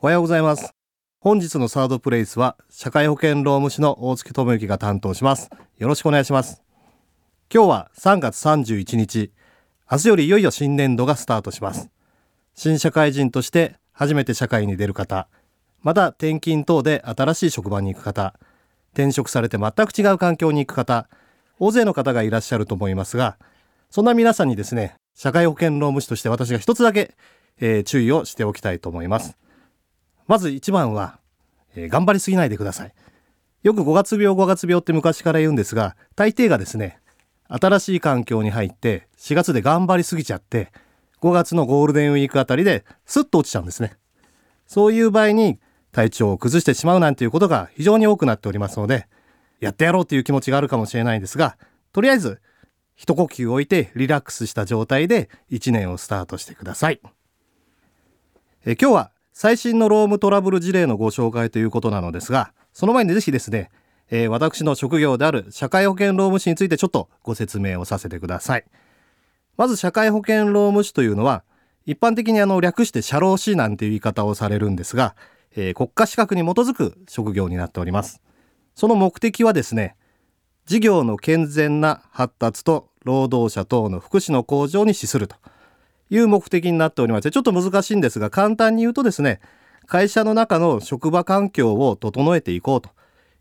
おはようございます。本日のサードプレイスは社会保険労務士の大月智之が担当します。よろしくお願いします。今日は3月31日明日よりいよいよ新年度がスタートします。新社会人として初めて社会に出る方また転勤等で新しい職場に行く方転職されて全く違う環境に行く方大勢の方がいらっしゃると思いますがそんな皆さんにですね社会保険労務士として私が一つだけ、えー、注意をしておきたいと思います。まず一番は、えー、頑張りすぎないでください。よく5月病5月病って昔から言うんですが、大抵がですね、新しい環境に入って4月で頑張りすぎちゃって、5月のゴールデンウィークあたりでスッと落ちちゃうんですね。そういう場合に体調を崩してしまうなんていうことが非常に多くなっておりますので、やってやろうという気持ちがあるかもしれないんですが、とりあえず一呼吸置いてリラックスした状態で1年をスタートしてください。え今日は最新のロームトラブル事例のご紹介ということなのですが、その前にぜひですね、えー、私の職業である社会保険労務士についてちょっとご説明をさせてください。まず社会保険労務士というのは、一般的にあの略して社労士なんていう言い方をされるんですが、えー、国家資格に基づく職業になっております。その目的はですね、事業の健全な発達と労働者等の福祉の向上に資すると。いう目的になっておりましてちょっと難しいんですが簡単に言うとですね会社の中の職場環境を整えていこうと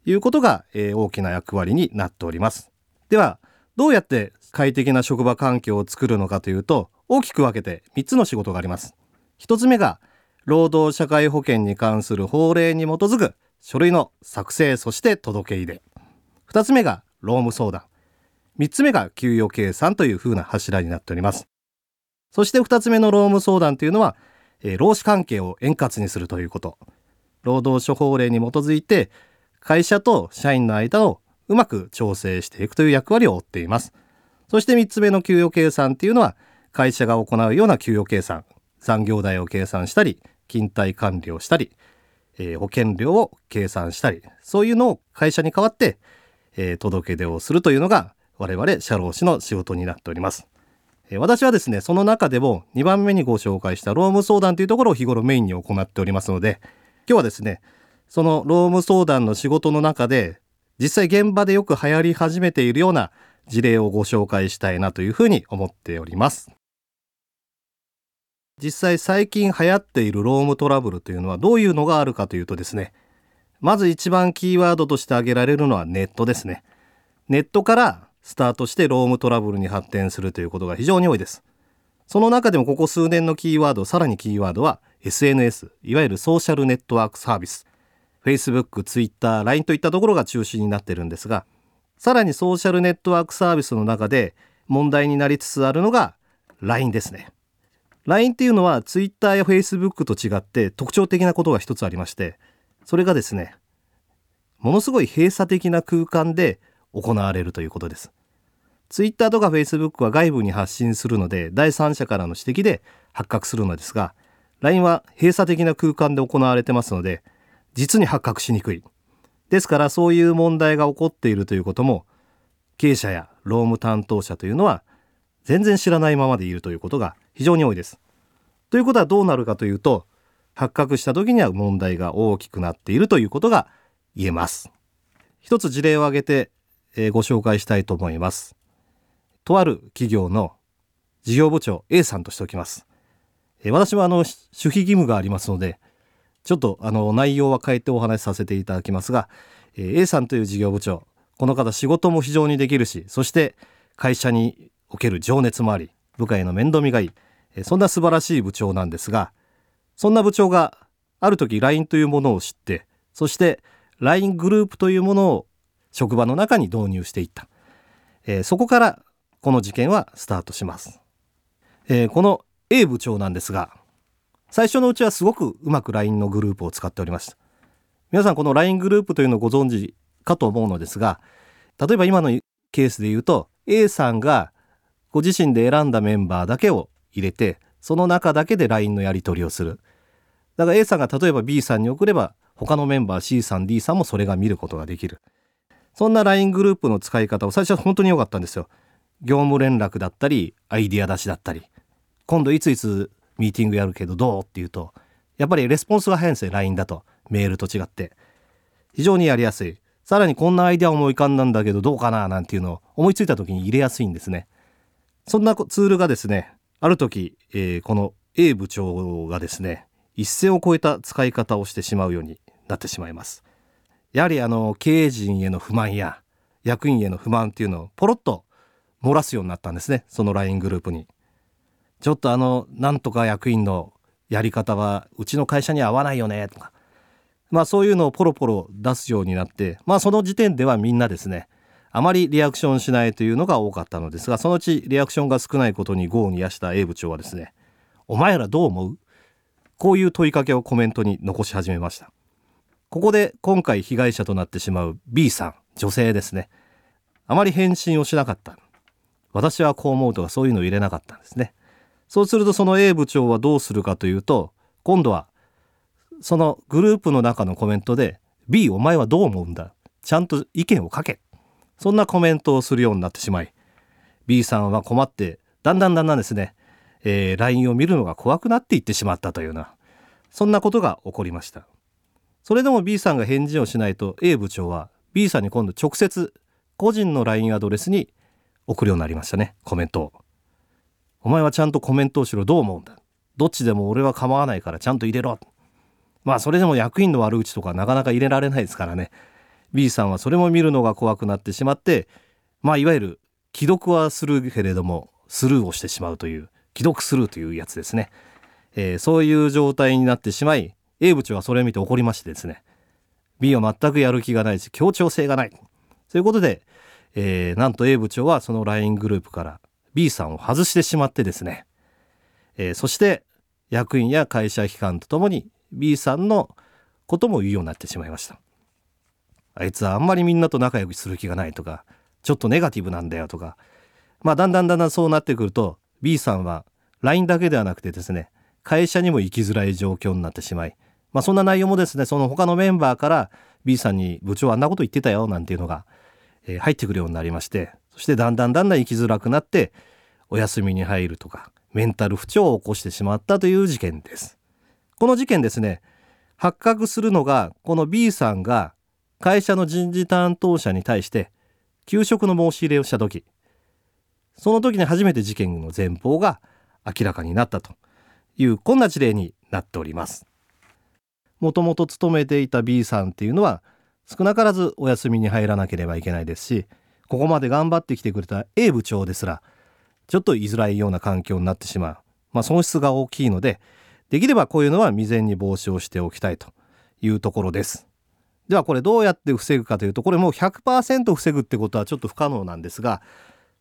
いうことが、えー、大きな役割になっております。ではどうやって快適な職場環境を作るのかというと大きく分けて3つの仕事があります。1つ目が労働社会保険に関する法令に基づく書類の作成そして届け入れ。2つ目が労務相談。3つ目が給与計算というふうな柱になっております。そして2つ目の労務相談というのは、えー、労使関係を円滑にするということ。労働処方令に基づいて会社と社員の間をうまく調整していくという役割を負っています。そして3つ目の給与計算っていうのは会社が行うような給与計算、残業代を計算したり、勤怠管理をしたり、えー、保険料を計算したり、そういうのを会社に代わって、えー、届け出をするというのが我々社労士の仕事になっております。私はですね、その中でも2番目にご紹介した労務相談というところを日頃メインに行っておりますので、今日はですね、その労務相談の仕事の中で、実際現場でよく流行り始めているような事例をご紹介したいなというふうに思っております。実際最近流行っている労務トラブルというのはどういうのがあるかというとですね、まず一番キーワードとして挙げられるのはネットですね。ネットからスタートしてロームトラブルに発展するということが非常に多いです。その中でもここ数年のキーワード、さらにキーワードは SNS、いわゆるソーシャルネットワークサービス、Facebook、Twitter、LINE といったところが中心になっているんですが、さらにソーシャルネットワークサービスの中で問題になりつつあるのが LINE ですね。LINE っていうのは Twitter や Facebook と違って特徴的なことが一つありまして、それがですね、ものすごい閉鎖的な空間で行われるということです。ツイッターとかフェイスブックは外部に発信するので第三者からの指摘で発覚するのですが LINE は閉鎖的な空間で行われてますので実に発覚しにくいですからそういう問題が起こっているということも経営者や労務担当者というのは全然知らないままでいるということが非常に多いです。ということはどうなるかというと発覚した時には問題が大きくなっているということが言えます。一つ事例を挙げて、えー、ご紹介したいと思います。とある企業の事業部長 A さんとしておきます。え私はあの守秘義務がありますのでちょっとあの内容は変えてお話しさせていただきますが、え A さんという事業部長この方仕事も非常にできるしそして会社における情熱もあり部下への面倒見がいい、えそんな素晴らしい部長なんですがそんな部長がある時 LINE というものを知ってそして LINE グループというものを職場の中に導入していった、えそこからこの事件はスタートします、えー、この A 部長なんですが最初のうちはすごくうまく LINE のグループを使っておりました。皆さんこの LINE グループというのをご存知かと思うのですが例えば今のケースで言うと A さんがご自身で選んだメンバーだけを入れてその中だけで LINE のやり取りをする。だから A さんが例えば B さんに送れば他のメンバー C さん D さんもそれが見ることができる。そんな LINE グループの使い方を最初は本当に良かったんですよ。業務連絡だったりアイディア出しだったり今度いついつミーティングやるけどどうって言うとやっぱりレスポンスが早いんですよ LINE だと。メールと違って。非常にやりやすい。さらにこんなアイデア思い浮かんだんだけどどうかななんていうのを思いついた時に入れやすいんですね。そんなツールがですねある時、えー、この A 部長がですね一線を越えた使い方をしてしまうようになってしまいます。やはりあの経営陣への不満や役員への不満っていうのをポロッと漏らすようになったんですねその LINE グループに。ちょっとあのなんとか役員のやり方はうちの会社に合わないよねとか。まあそういうのをポロポロ出すようになってまあその時点ではみんなですねあまりリアクションしないというのが多かったのですがそのうちリアクションが少ないことに業を煮やした A 部長はですねお前らどう思う？こういう問いかけをコメントに残し始めました。ここで今回被害者となってしまう B さん女性ですね。あまり返信をしなかった。私はこう思うとかそういうのを入れなかったんですね。そうするとその A 部長はどうするかというと今度はそのグループの中のコメントで B お前はどう思うんだ？ちゃんと意見を書け。そんなコメントをするようになってしまい B さんは困ってだんだんだんだんですね、えー、LINE を見るのが怖くなっていってしまったというようなそんなことが起こりました。それでも B さんが返事をしないと A 部長は B さんに今度直接個人の LINE アドレスに送るようになりましたねコメントお前はちゃんとコメントをしろどう思うんだ？どっちでも俺は構わないからちゃんと入れろ。まあそれでも役員の悪口とかなかなか入れられないですからね。B さんはそれも見るのが怖くなってしまってまあいわゆる既読はするけれどもスルーをしてしまうという既読するというやつですね、えー、そういう状態になってしまい A 部長はそれを見て怒りましてですね。B は全くやる気がないし協調性がない。ということで、えー、なんと A 部長はその LINE グループから B さんを外してしまってですね、えー、そして役員や会社機関とともに B さんのことも言うようになってしまいました。あいつはあんまりみんなと仲良くする気がないとかちょっとネガティブなんだよとか。まあだんだんだんだんそうなってくると B さんは LINE だけではなくてですね会社にも行きづらい状況になってしまいまあそんな内容もですねその他のメンバーから B さんに部長あんなこと言ってたよなんていうのが、えー、入ってくるようになりましてそしてだんだんだんだん生きづらくなってお休みに入るとかメンタル不調を起こしてしまったという事件です。この事件ですね発覚するのがこの B さんが会社の人事担当者に対して給食の申し入れをした時。その時に初めて事件の前方が明らかになったというこんな事例になっております。もともと勤めていた B さんっていうのは少なからずお休みに入らなければいけないですしここまで頑張ってきてくれた A 部長ですらちょっと言いづらいような環境になってしまう、まあ、損失が大きいのでできればこういうのは未然に防止をしておきたいというところです。ではこれどうやって防ぐかというとこれもう100%防ぐってことはちょっと不可能なんですが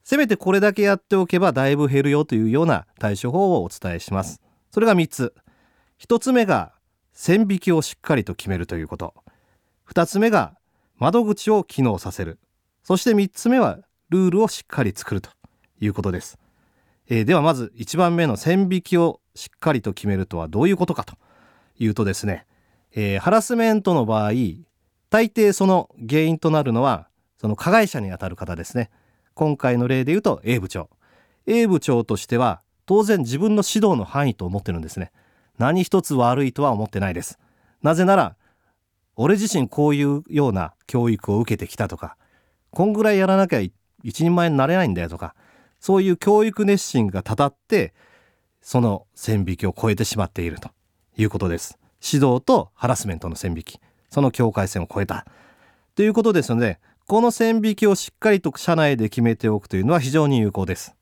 せめてこれだけやっておけばだいぶ減るよというような対処法をお伝えします。それが3つ。1つ目が線引きをしっかりと決めるということ。2つ目が窓口を機能させる。そして3つ目はルールをしっかり作るということです、えー、ではまず1番目の線引きをしっかりと決めるとはどういうことかというとですね、えー、ハラスメントの場合大抵その原因となるのはその加害者にあたる方ですね。今回の例で言うと A 部長。A 部長としては当然自分の指導の範囲と思ってるんですね。何一つ悪いとは思ってないです。なぜなら俺自身こういうような教育を受けてきたとかこんぐらいやらなきゃ一人前になれないんだよとかそういう教育熱心がたたってその線引きを超えてしまっているということです。指導とハラスメントの線引き。その境界線を超えた。ということですのでこの線引きをしっかりと社内で決めておくというのは非常に有効です。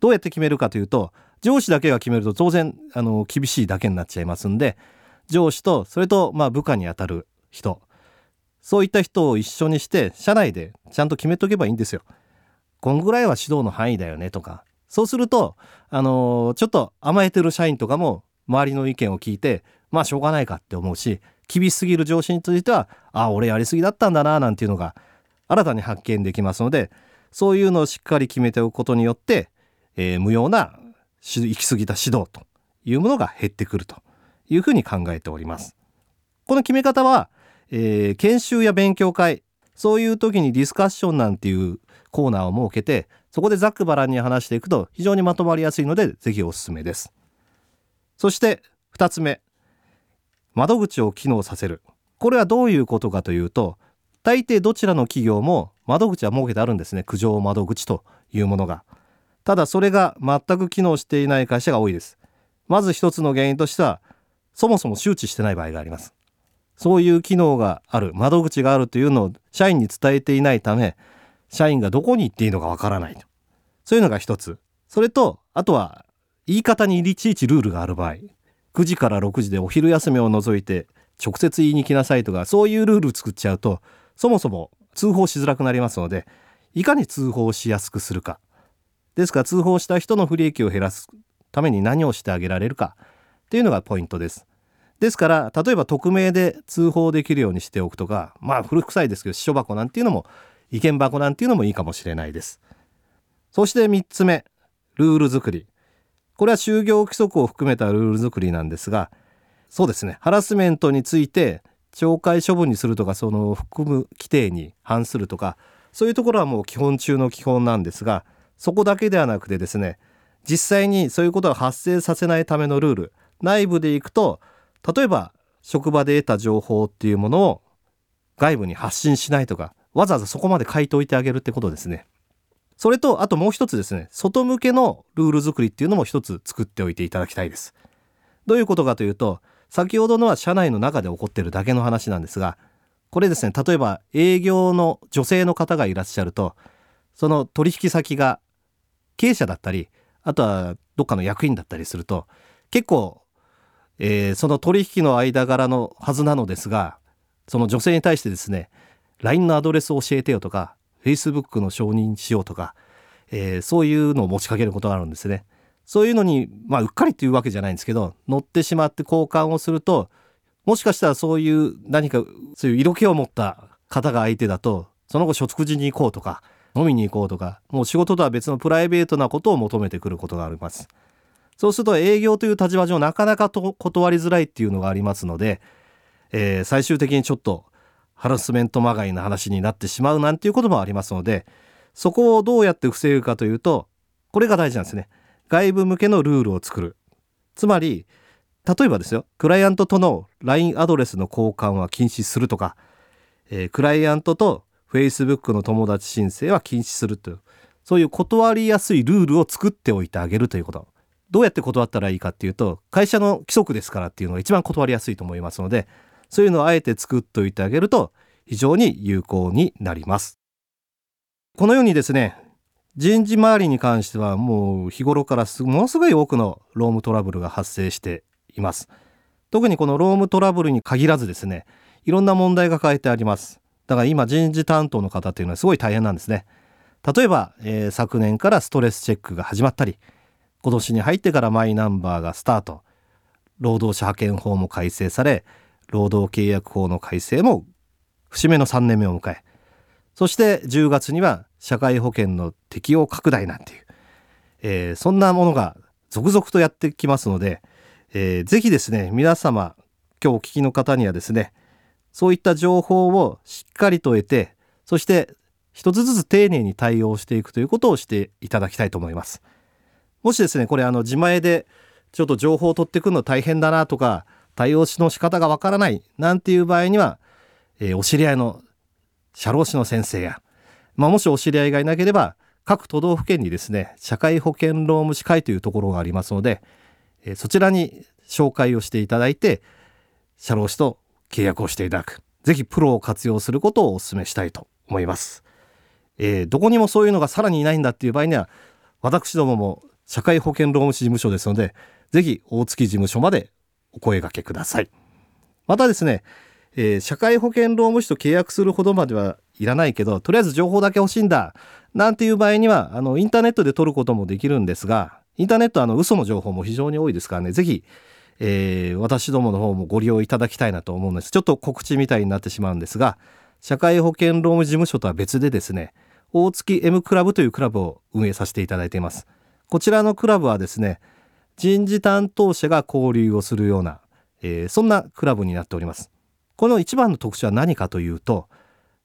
どうやって決めるかというと上司だけが決めると当然あの厳しいだけになっちゃいますんで上司とそれとまあ部下にあたる人。そういった人を一緒にして社内でちゃんと決めとけばいいんですよ。こんぐらいは指導の範囲だよねとか。そうするとあのー、ちょっと甘えてる社員とかも周りの意見を聞いてまあしょうがないかって思うし厳しすぎる上司についてはああ俺やりすぎだったんだななんていうのが新たに発見できますのでそういうのをしっかり決めておくことによって、えー、無用な行き過ぎた指導というものが減ってくるというふうに考えております。この決め方は、えー、研修や勉強会そういう時にディスカッションなんていうコーナーを設けてそこでざっくばらんに話していくと非常にまとまりやすいのでぜひおすすめです。そして2つ目。窓口を機能させる。これはどういうことかというと大抵どちらの企業も窓口は設けてあるんですね。苦情窓口というものが。ただそれが全く機能していない会社が多いです。まず一つの原因としてはそもそも周知してない場合があります。そういう機能がある窓口があるというのを社員に伝えていないため社員がどこに行っていいのかわからないと。そういうのが一つ。それとあとは言い方にいちいちルールがある場合。9時から6時でお昼休みを除いて直接言いに来なさいとかそういうルール作っちゃうとそもそも通報しづらくなりますのでいかに通報しやすくするか。ですから通報した人の不利益を減らすために何をしてあげられるかっていうのがポイントです。ですから例えば匿名で通報できるようにしておくとかまあ古臭いですけど私書箱なんていうのも意見箱なんていうのもいいかもしれないです。そして3つ目ルール作り。これは就業規則を含めたルール作りなんですがそうですねハラスメントについて懲戒処分にするとかその含む規定に反するとかそういうところはもう基本中の基本なんですがそこだけではなくてですね実際にそういうことを発生させないためのルール内部でいくと例えば職場で得た情報っていうものを外部に発信しないとかわざわざそこまで書いておいてあげるってことですね。それとあともう一つですね。外向けのルール作りっていうのも一つ作っておいていただきたいです。どういうことかというと先ほどのは社内の中で起こってるだけの話なんですがこれですね例えば営業の女性の方がいらっしゃるとその取引先が経営者だったりあとはどっかの役員だったりすると結構、えー、その取引の間柄のはずなのですがその女性に対してですね LINE のアドレスを教えてよとか Facebook の承認しようとか、えー、そういうのを持ちかけることがあるんですね。そういうのに、まあ、うっかりっていうわけじゃないんですけど、乗ってしまって交換をすると、もしかしたらそういう何か、そういう色気を持った方が相手だと、その後食事に行こうとか、飲みに行こうとか、もう仕事とは別のプライベートなことを求めてくることがあります。そうすると営業という立場上なかなかと断りづらいっていうのがありますので、えー、最終的にちょっとハラスメントまがいな話になってしまうなんていうこともありますので、そこをどうやって防ぐかというと、これが大事なんですね。外部向けのルールを作るつまり例えばですよクライアントとの LINE アドレスの交換は禁止するとか、えー、クライアントと Facebook の友達申請は禁止するというそういう断りやすいルールを作っておいてあげるということどうやって断ったらいいかっていうと会社の規則ですからっていうのが一番断りやすいと思いますのでそういうのをあえて作っておいてあげると非常に有効になります。このようにですね人事周りに関してはもう日頃からものすごい多くのロームトラブルが発生しています。特にこのロームトラブルに限らずですねいろんな問題が書いてあります。だから今人事担当の方っていうのはすごい大変なんですね。例えば、えー、昨年からストレスチェックが始まったり今年に入ってからマイナンバーがスタート。労働者派遣法も改正され労働契約法の改正も節目の3年目を迎えそして10月には社会保険の適用拡大なんていう、えー、そんなものが続々とやってきますので、えー、ぜひですね皆様今日お聞きの方にはですねそういった情報をしっかりと得てそして一つずつ丁寧に対応していくということをしていただきたいと思います。もしですねこれあの自前でちょっと情報を取ってくるの大変だなとか対応しの仕方がわからないなんていう場合には、えー、お知り合いの社労士の先生やまあ、もしお知り合いがいなければ各都道府県にですね社会保険労務士会というところがありますので、えー、そちらに紹介をしていただいて社労士と契約をしていただく。ぜひプロを活用することをお勧めしたいと思います、えー、どこにもそういうのがさらにいないんだっていう場合には私どもも社会保険労務士事務所ですのでぜひ大月事務所までお声掛けください。またですね、えー、社会保険労務士と契約するほどまではいらないけどとりあえず情報だけ欲しいんだなんていう場合にはあのインターネットで取ることもできるんですがインターネットはあの嘘の情報も非常に多いですからね是非えー、私どもの方もご利用いただきたいなと思うんです。ちょっと告知みたいになってしまうんですが社会保険労務事務所とは別でですね大月 M クラブというクラブを運営させていただいています。こちらのクラブはですね人事担当者が交流をするような、えー、そんなクラブになっております。この一番の特徴は何かというと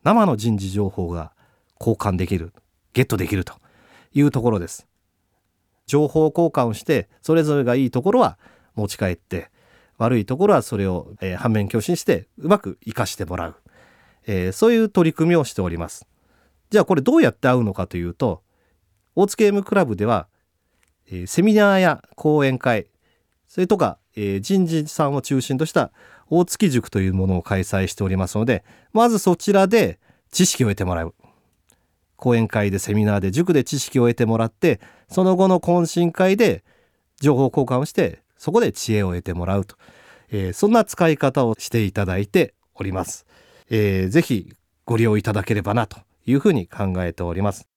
生の人事情報が交換できるゲットできるというところです。情報交換をしてそれぞれがいいところは持ち帰って悪いところはそれを、えー、反面教師にしてうまく活かしてもらう、えー、そういう取り組みをしております。じゃあこれどうやって会うのかというと大津ゲームクラブでは、えー、セミナーや講演会それとか、えー、人事さんを中心とした大月塾というものを開催しておりますのでまずそちらで知識を得てもらう。講演会でセミナーで塾で知識を得てもらってその後の懇親会で情報交換をしてそこで知恵を得てもらうと、えー、そんな使い方をしていただいております、えー、ぜひご利用いただければなというふうに考えております、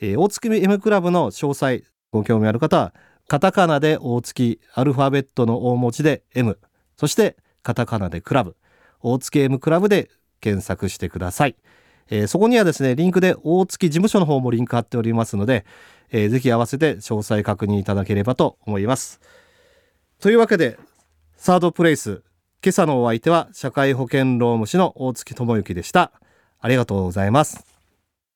えー、大月 M クラブの詳細ご興味ある方はカタカナで大月アルファベットの大文字で M そしてカタカナでクラブ。大月 M クラブで検索してください、えー、そこにはですねリンクで大月事務所の方もリンク貼っておりますので、えー、ぜひ合わせて詳細確認いただければと思います。というわけでサードプレイス。今朝のお相手は社会保険労務士の大月智之でした。ありがとうございます。